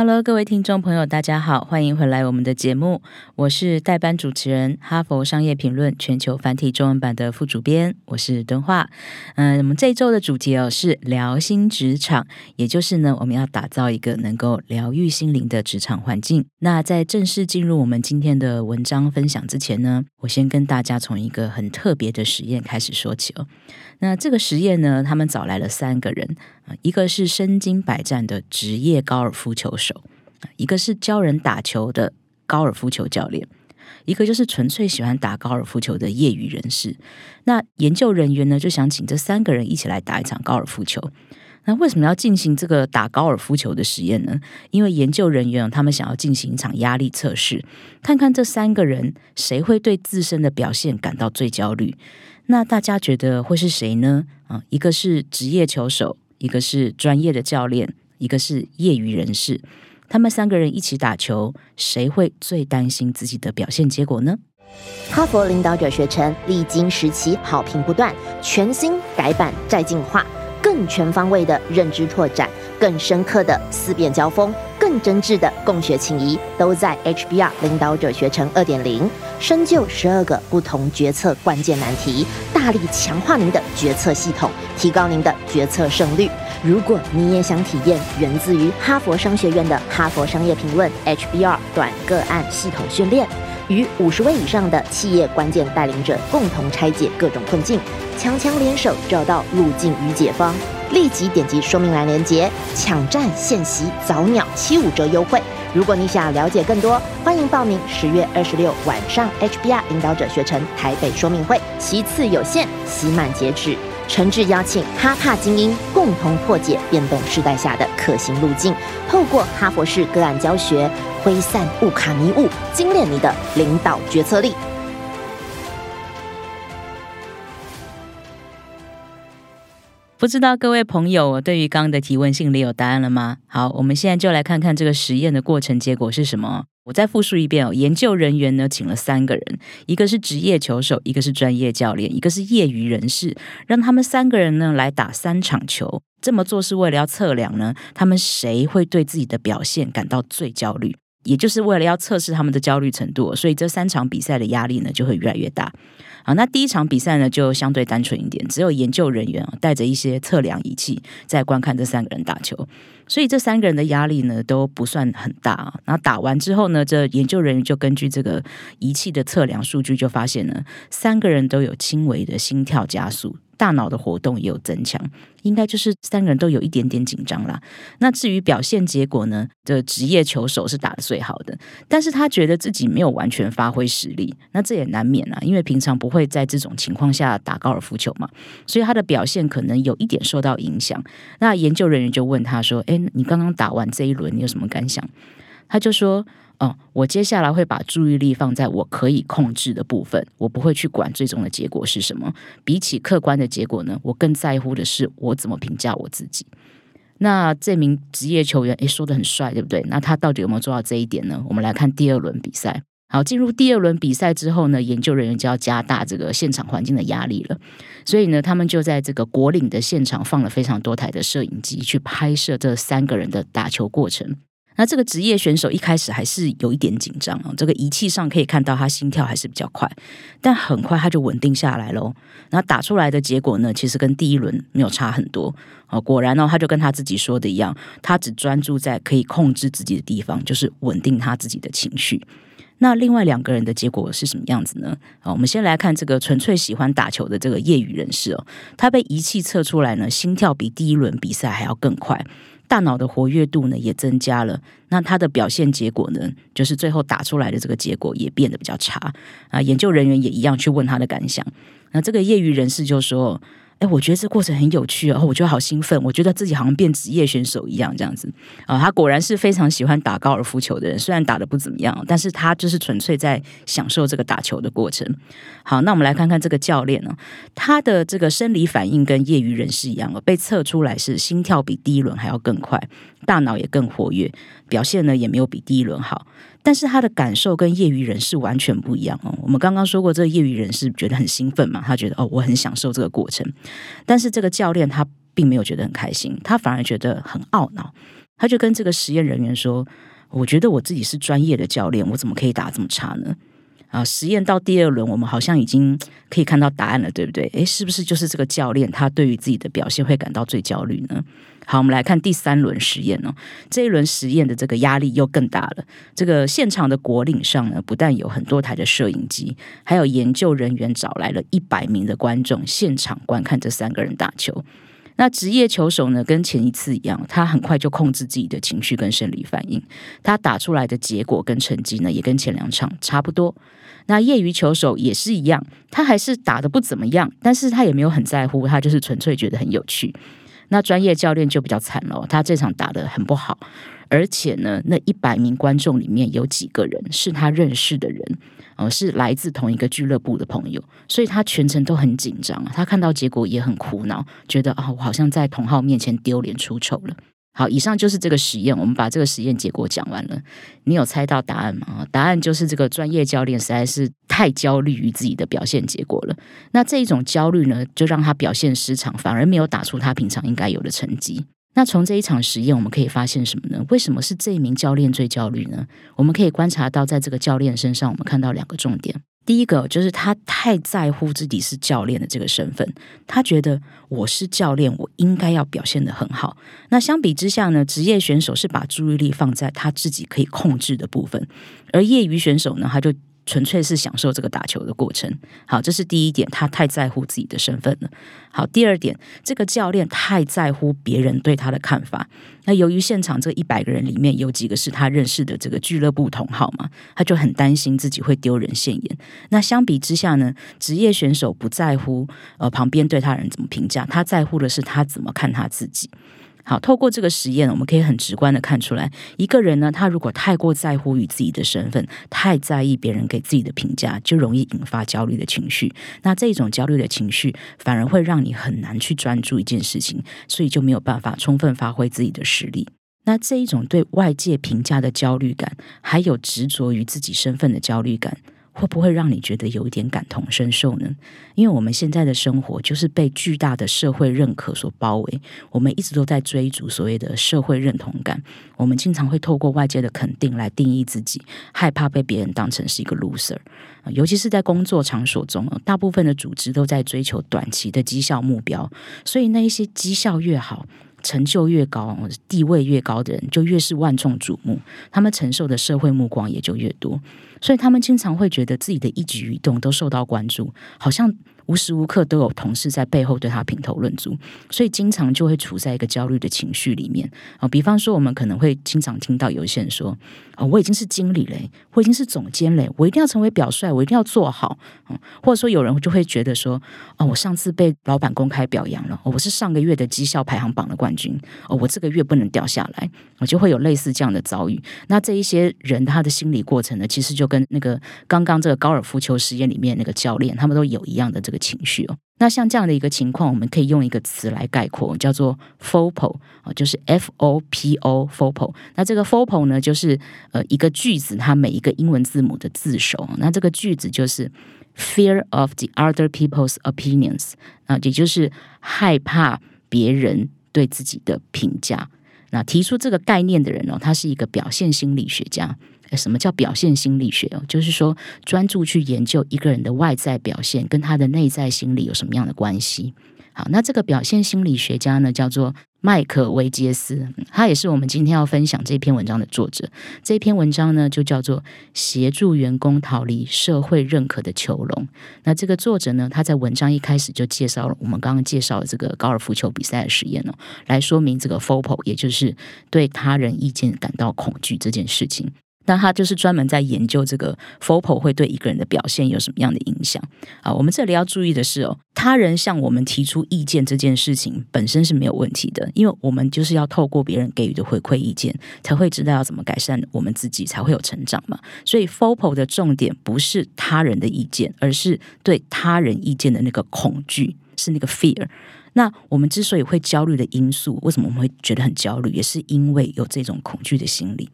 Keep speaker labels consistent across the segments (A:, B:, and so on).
A: Hello，各位听众朋友，大家好，欢迎回来我们的节目，我是代班主持人，哈佛商业评论全球繁体中文版的副主编，我是敦化。嗯，我们这一周的主题哦是聊心职场，也就是呢，我们要打造一个能够疗愈心灵的职场环境。那在正式进入我们今天的文章分享之前呢，我先跟大家从一个很特别的实验开始说起哦。那这个实验呢，他们找来了三个人，一个是身经百战的职业高尔夫球手，一个是教人打球的高尔夫球教练，一个就是纯粹喜欢打高尔夫球的业余人士。那研究人员呢，就想请这三个人一起来打一场高尔夫球。那为什么要进行这个打高尔夫球的实验呢？因为研究人员他们想要进行一场压力测试，看看这三个人谁会对自身的表现感到最焦虑。那大家觉得会是谁呢？啊，一个是职业球手，一个是专业的教练，一个是业余人士。他们三个人一起打球，谁会最担心自己的表现结果呢？
B: 哈佛领导者学程历经时期好评不断，全新改版再进化，更全方位的认知拓展，更深刻的思辨交锋。更真挚的共学情谊，都在 HBR 领导者学程二点零，深究十二个不同决策关键难题，大力强化您的决策系统，提高您的决策胜率。如果你也想体验源自于哈佛商学院的哈佛商业评论 HBR 短个案系统训练，与五十位以上的企业关键带领者共同拆解各种困境，强强联手找到路径与解方。立即点击说明栏链接，抢占现席早鸟七五折优惠。如果你想了解更多，欢迎报名十月二十六晚上 HBR 领导者学程台北说明会，其次有限，期满截止。诚挚邀请哈帕精英共同破解变动时代下的可行路径，透过哈佛式个案教学，挥散误卡迷雾，精炼你的领导决策力。
A: 不知道各位朋友对于刚刚的提问信里有答案了吗？好，我们现在就来看看这个实验的过程结果是什么。我再复述一遍哦。研究人员呢，请了三个人，一个是职业球手，一个是专业教练，一个是业余人士，让他们三个人呢来打三场球。这么做是为了要测量呢，他们谁会对自己的表现感到最焦虑，也就是为了要测试他们的焦虑程度。所以这三场比赛的压力呢，就会越来越大。啊，那第一场比赛呢，就相对单纯一点，只有研究人员啊带着一些测量仪器在观看这三个人打球，所以这三个人的压力呢都不算很大啊。然后打完之后呢，这研究人员就根据这个仪器的测量数据，就发现呢，三个人都有轻微的心跳加速。大脑的活动也有增强，应该就是三个人都有一点点紧张啦。那至于表现结果呢？的职业球手是打的最好的，但是他觉得自己没有完全发挥实力，那这也难免啊，因为平常不会在这种情况下打高尔夫球嘛，所以他的表现可能有一点受到影响。那研究人员就问他说：“哎，你刚刚打完这一轮，你有什么感想？”他就说。哦，我接下来会把注意力放在我可以控制的部分，我不会去管最终的结果是什么。比起客观的结果呢，我更在乎的是我怎么评价我自己。那这名职业球员，诶，说的很帅，对不对？那他到底有没有做到这一点呢？我们来看第二轮比赛。好，进入第二轮比赛之后呢，研究人员就要加大这个现场环境的压力了。所以呢，他们就在这个国岭的现场放了非常多台的摄影机，去拍摄这三个人的打球过程。那这个职业选手一开始还是有一点紧张啊，这个仪器上可以看到他心跳还是比较快，但很快他就稳定下来喽。那打出来的结果呢，其实跟第一轮没有差很多啊。果然呢，他就跟他自己说的一样，他只专注在可以控制自己的地方，就是稳定他自己的情绪。那另外两个人的结果是什么样子呢？啊，我们先来看这个纯粹喜欢打球的这个业余人士哦，他被仪器测出来呢，心跳比第一轮比赛还要更快。大脑的活跃度呢也增加了，那他的表现结果呢，就是最后打出来的这个结果也变得比较差啊。研究人员也一样去问他的感想，那这个业余人士就说：“哎，我觉得这过程很有趣哦，我觉得好兴奋，我觉得自己好像变职业选手一样这样子啊。他果然是非常喜欢打高尔夫球的人，虽然打的不怎么样，但是他就是纯粹在享受这个打球的过程。好，那我们来看看这个教练呢，他的这个生理反应跟业余人士一样哦，被测出来是心跳比第一轮还要更快，大脑也更活跃，表现呢也没有比第一轮好。但是他的感受跟业余人士完全不一样哦。我们刚刚说过，这个业余人士觉得很兴奋嘛，他觉得哦，我很享受这个过程。但是这个教练他并没有觉得很开心，他反而觉得很懊恼。他就跟这个实验人员说：“我觉得我自己是专业的教练，我怎么可以打这么差呢？”啊，实验到第二轮，我们好像已经可以看到答案了，对不对？诶，是不是就是这个教练他对于自己的表现会感到最焦虑呢？好，我们来看第三轮实验哦。这一轮实验的这个压力又更大了。这个现场的果岭上呢，不但有很多台的摄影机，还有研究人员找来了一百名的观众现场观看这三个人打球。那职业球手呢，跟前一次一样，他很快就控制自己的情绪跟生理反应。他打出来的结果跟成绩呢，也跟前两场差不多。那业余球手也是一样，他还是打的不怎么样，但是他也没有很在乎，他就是纯粹觉得很有趣。那专业教练就比较惨了，他这场打得很不好，而且呢，那一百名观众里面有几个人是他认识的人，哦，是来自同一个俱乐部的朋友，所以他全程都很紧张，他看到结果也很苦恼，觉得啊，我好像在同号面前丢脸出丑了。好，以上就是这个实验，我们把这个实验结果讲完了。你有猜到答案吗？答案就是这个专业教练实在是太焦虑于自己的表现结果了。那这一种焦虑呢，就让他表现失常，反而没有打出他平常应该有的成绩。那从这一场实验，我们可以发现什么呢？为什么是这一名教练最焦虑呢？我们可以观察到，在这个教练身上，我们看到两个重点。第一个就是他太在乎自己是教练的这个身份，他觉得我是教练，我应该要表现的很好。那相比之下呢，职业选手是把注意力放在他自己可以控制的部分，而业余选手呢，他就。纯粹是享受这个打球的过程。好，这是第一点，他太在乎自己的身份了。好，第二点，这个教练太在乎别人对他的看法。那由于现场这一百个人里面有几个是他认识的这个俱乐部同好嘛，他就很担心自己会丢人现眼。那相比之下呢，职业选手不在乎呃旁边对他人怎么评价，他在乎的是他怎么看他自己。好，透过这个实验，我们可以很直观的看出来，一个人呢，他如果太过在乎于自己的身份，太在意别人给自己的评价，就容易引发焦虑的情绪。那这种焦虑的情绪，反而会让你很难去专注一件事情，所以就没有办法充分发挥自己的实力。那这一种对外界评价的焦虑感，还有执着于自己身份的焦虑感。会不会让你觉得有一点感同身受呢？因为我们现在的生活就是被巨大的社会认可所包围，我们一直都在追逐所谓的社会认同感。我们经常会透过外界的肯定来定义自己，害怕被别人当成是一个 loser。尤其是在工作场所中，大部分的组织都在追求短期的绩效目标，所以那一些绩效越好。成就越高、地位越高的人，就越是万众瞩目，他们承受的社会目光也就越多，所以他们经常会觉得自己的一举一动都受到关注，好像。无时无刻都有同事在背后对他评头论足，所以经常就会处在一个焦虑的情绪里面啊。比方说，我们可能会经常听到有一些人说：“啊，我已经是经理嘞，我已经是总监嘞，我一定要成为表率，我一定要做好。”嗯，或者说有人就会觉得说：“哦，我上次被老板公开表扬了，我是上个月的绩效排行榜的冠军，哦，我这个月不能掉下来。”我就会有类似这样的遭遇。那这一些人他的心理过程呢，其实就跟那个刚刚这个高尔夫球实验里面那个教练，他们都有一样的这个。情绪哦，那像这样的一个情况，我们可以用一个词来概括，叫做 FOPO 啊，就是 F O P O FOPO。那这个 FOPO 呢，就是呃一个句子，它每一个英文字母的字首。那这个句子就是 Fear of the other people's opinions 啊，也就是害怕别人对自己的评价。那提出这个概念的人呢，他是一个表现心理学家。什么叫表现心理学哦？就是说专注去研究一个人的外在表现跟他的内在心理有什么样的关系。好，那这个表现心理学家呢，叫做麦克维杰斯，他也是我们今天要分享这篇文章的作者。这篇文章呢，就叫做《协助员工逃离社会认可的囚笼》。那这个作者呢，他在文章一开始就介绍了我们刚刚介绍的这个高尔夫球比赛的实验哦，来说明这个 FOPO，也就是对他人意见感到恐惧这件事情。那他就是专门在研究这个 FOPO 会对一个人的表现有什么样的影响啊？我们这里要注意的是哦，他人向我们提出意见这件事情本身是没有问题的，因为我们就是要透过别人给予的回馈意见，才会知道要怎么改善我们自己，才会有成长嘛。所以 FOPO 的重点不是他人的意见，而是对他人意见的那个恐惧，是那个 fear。那我们之所以会焦虑的因素，为什么我们会觉得很焦虑，也是因为有这种恐惧的心理。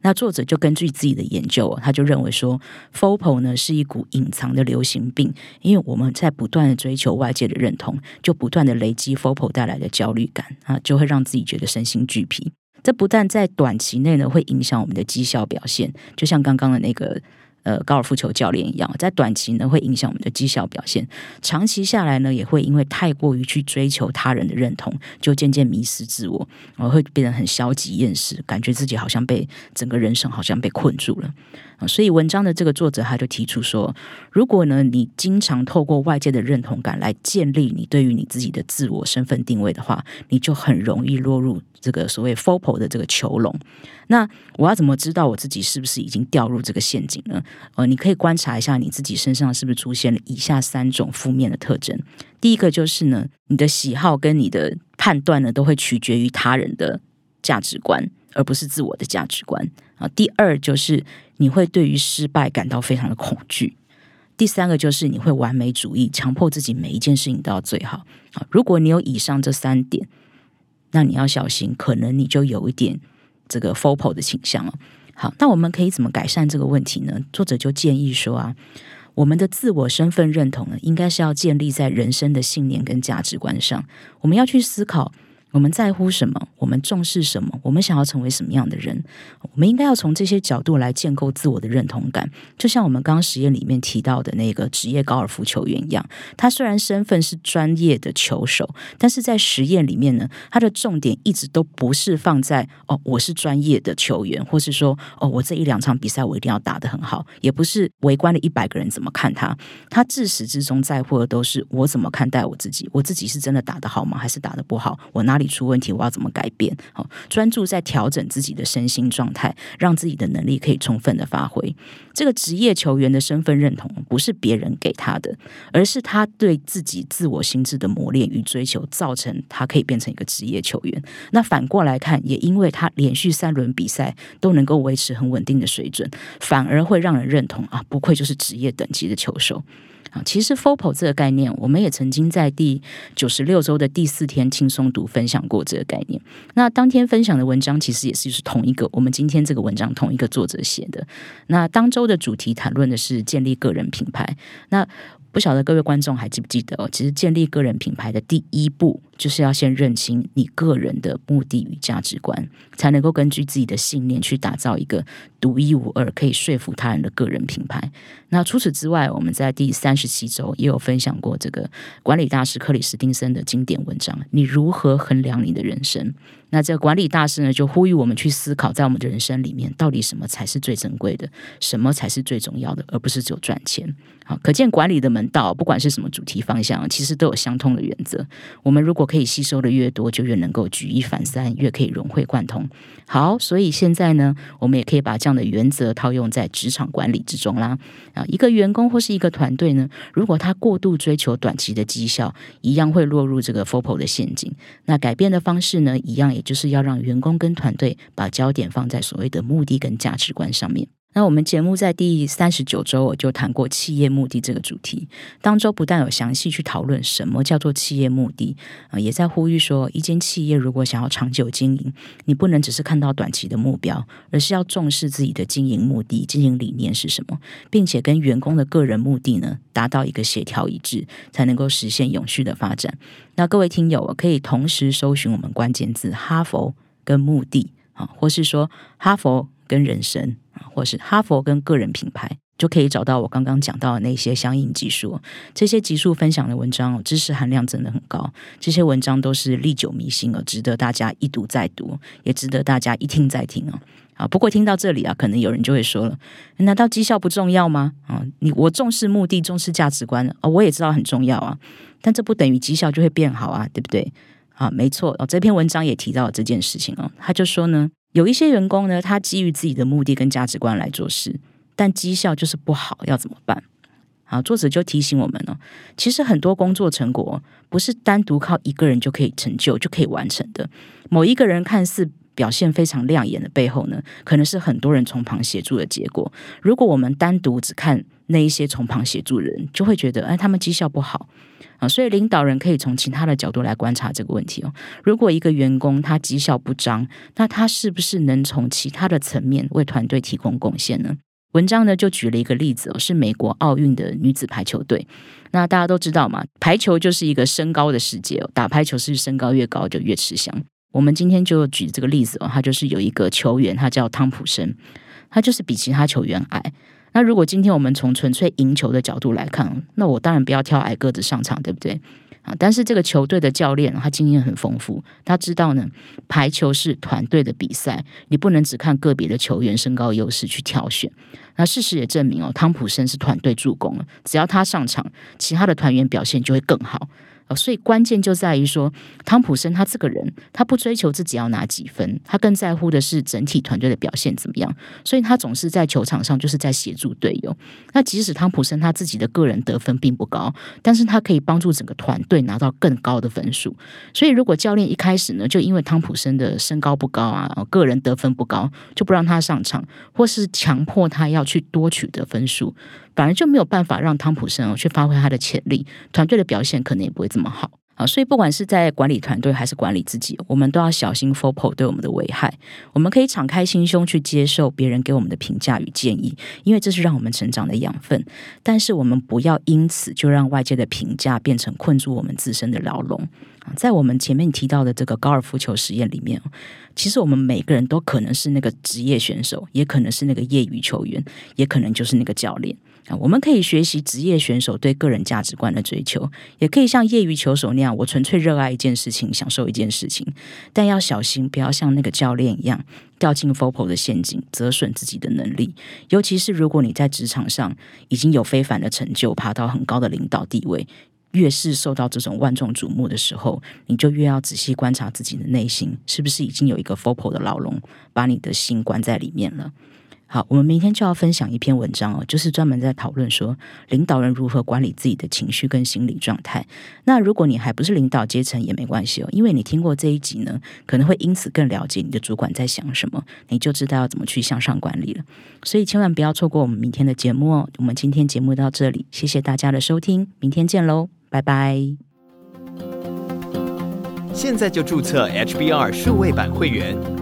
A: 那作者就根据自己的研究，他就认为说，FOPO 呢是一股隐藏的流行病，因为我们在不断的追求外界的认同，就不断的累积 FOPO 带来的焦虑感啊，就会让自己觉得身心俱疲。这不但在短期内呢会影响我们的绩效表现，就像刚刚的那个。呃，高尔夫球教练一样，在短期呢会影响我们的绩效表现，长期下来呢也会因为太过于去追求他人的认同，就渐渐迷失自我，而会变得很消极厌世，感觉自己好像被整个人生好像被困住了。所以文章的这个作者他就提出说，如果呢你经常透过外界的认同感来建立你对于你自己的自我身份定位的话，你就很容易落入这个所谓 FOPO 的这个囚笼。那我要怎么知道我自己是不是已经掉入这个陷阱呢？呃，你可以观察一下你自己身上是不是出现了以下三种负面的特征。第一个就是呢，你的喜好跟你的判断呢都会取决于他人的价值观，而不是自我的价值观啊。第二就是你会对于失败感到非常的恐惧。第三个就是你会完美主义，强迫自己每一件事情都要最好啊。如果你有以上这三点，那你要小心，可能你就有一点这个 FOPO 的倾向了。好，那我们可以怎么改善这个问题呢？作者就建议说啊，我们的自我身份认同呢，应该是要建立在人生的信念跟价值观上，我们要去思考。我们在乎什么？我们重视什么？我们想要成为什么样的人？我们应该要从这些角度来建构自我的认同感。就像我们刚刚实验里面提到的那个职业高尔夫球员一样，他虽然身份是专业的球手，但是在实验里面呢，他的重点一直都不是放在哦，我是专业的球员，或是说哦，我这一两场比赛我一定要打得很好，也不是围观的一百个人怎么看他。他自始至终在乎的都是我怎么看待我自己，我自己是真的打得好吗？还是打得不好？我哪里？出问题，我要怎么改变？好，专注在调整自己的身心状态，让自己的能力可以充分的发挥。这个职业球员的身份认同不是别人给他的，而是他对自己自我心智的磨练与追求，造成他可以变成一个职业球员。那反过来看，也因为他连续三轮比赛都能够维持很稳定的水准，反而会让人认同啊，不愧就是职业等级的球手。啊，其实 FOPO 这个概念，我们也曾经在第九十六周的第四天轻松读分享过这个概念。那当天分享的文章其实也是是同一个，我们今天这个文章同一个作者写的。那当周的主题谈论的是建立个人品牌。那不晓得各位观众还记不记得哦？其实建立个人品牌的第一步，就是要先认清你个人的目的与价值观，才能够根据自己的信念去打造一个独一无二、可以说服他人的个人品牌。那除此之外，我们在第三十七周也有分享过这个管理大师克里斯汀森的经典文章：你如何衡量你的人生？那这管理大师呢，就呼吁我们去思考，在我们的人生里面，到底什么才是最珍贵的，什么才是最重要的，而不是只有赚钱。好，可见管理的门道，不管是什么主题方向，其实都有相通的原则。我们如果可以吸收的越多，就越能够举一反三，越可以融会贯通。好，所以现在呢，我们也可以把这样的原则套用在职场管理之中啦。啊，一个员工或是一个团队呢，如果他过度追求短期的绩效，一样会落入这个 FOPO 的陷阱。那改变的方式呢，一样也。就是要让员工跟团队把焦点放在所谓的目的跟价值观上面。那我们节目在第三十九周我就谈过企业目的这个主题，当周不但有详细去讨论什么叫做企业目的啊，也在呼吁说，一间企业如果想要长久经营，你不能只是看到短期的目标，而是要重视自己的经营目的、经营理念是什么，并且跟员工的个人目的呢达到一个协调一致，才能够实现永续的发展。那各位听友可以同时搜寻我们关键字“哈佛”跟“目的”啊，或是说“哈佛”跟“人生”。或是哈佛跟个人品牌，就可以找到我刚刚讲到的那些相应技术。这些技术分享的文章，知识含量真的很高。这些文章都是历久弥新而值得大家一读再读，也值得大家一听再听啊！啊，不过听到这里啊，可能有人就会说了：难道绩效不重要吗？啊，你我重视目的，重视价值观啊，我也知道很重要啊，但这不等于绩效就会变好啊，对不对？啊，没错哦，这篇文章也提到了这件事情哦，他就说呢。有一些员工呢，他基于自己的目的跟价值观来做事，但绩效就是不好，要怎么办？啊，作者就提醒我们呢，其实很多工作成果不是单独靠一个人就可以成就、就可以完成的。某一个人看似表现非常亮眼的背后呢，可能是很多人从旁协助的结果。如果我们单独只看那一些从旁协助人，就会觉得哎，他们绩效不好啊。所以领导人可以从其他的角度来观察这个问题哦。如果一个员工他绩效不彰，那他是不是能从其他的层面为团队提供贡献呢？文章呢就举了一个例子哦，是美国奥运的女子排球队。那大家都知道嘛，排球就是一个身高的世界哦，打排球是身高越高就越吃香。我们今天就举这个例子哦，他就是有一个球员，他叫汤普森，他就是比其他球员矮。那如果今天我们从纯粹赢球的角度来看，那我当然不要挑矮个子上场，对不对？啊！但是这个球队的教练他经验很丰富，他知道呢，排球是团队的比赛，你不能只看个别的球员身高优势去挑选。那事实也证明哦，汤普森是团队助攻了，只要他上场，其他的团员表现就会更好。所以关键就在于说，汤普森他这个人，他不追求自己要拿几分，他更在乎的是整体团队的表现怎么样。所以他总是在球场上就是在协助队友。那即使汤普森他自己的个人得分并不高，但是他可以帮助整个团队拿到更高的分数。所以如果教练一开始呢，就因为汤普森的身高不高啊，个人得分不高，就不让他上场，或是强迫他要去多取得分数。反而就没有办法让汤普森哦去发挥他的潜力，团队的表现可能也不会这么好啊。所以不管是在管理团队还是管理自己，我们都要小心 f o p o 对我们的危害。我们可以敞开心胸去接受别人给我们的评价与建议，因为这是让我们成长的养分。但是我们不要因此就让外界的评价变成困住我们自身的牢笼在我们前面提到的这个高尔夫球实验里面，其实我们每个人都可能是那个职业选手，也可能是那个业余球员，也可能就是那个教练。啊，我们可以学习职业选手对个人价值观的追求，也可以像业余球手那样，我纯粹热爱一件事情，享受一件事情。但要小心，不要像那个教练一样掉进 f o p o 的陷阱，折损自己的能力。尤其是如果你在职场上已经有非凡的成就，爬到很高的领导地位，越是受到这种万众瞩目的时候，你就越要仔细观察自己的内心，是不是已经有一个 f o p o 的牢笼，把你的心关在里面了。好，我们明天就要分享一篇文章哦，就是专门在讨论说领导人如何管理自己的情绪跟心理状态。那如果你还不是领导阶层也没关系哦，因为你听过这一集呢，可能会因此更了解你的主管在想什么，你就知道要怎么去向上管理了。所以千万不要错过我们明天的节目哦。我们今天节目到这里，谢谢大家的收听，明天见喽，拜拜。
C: 现在就注册 HBR 数位版会员。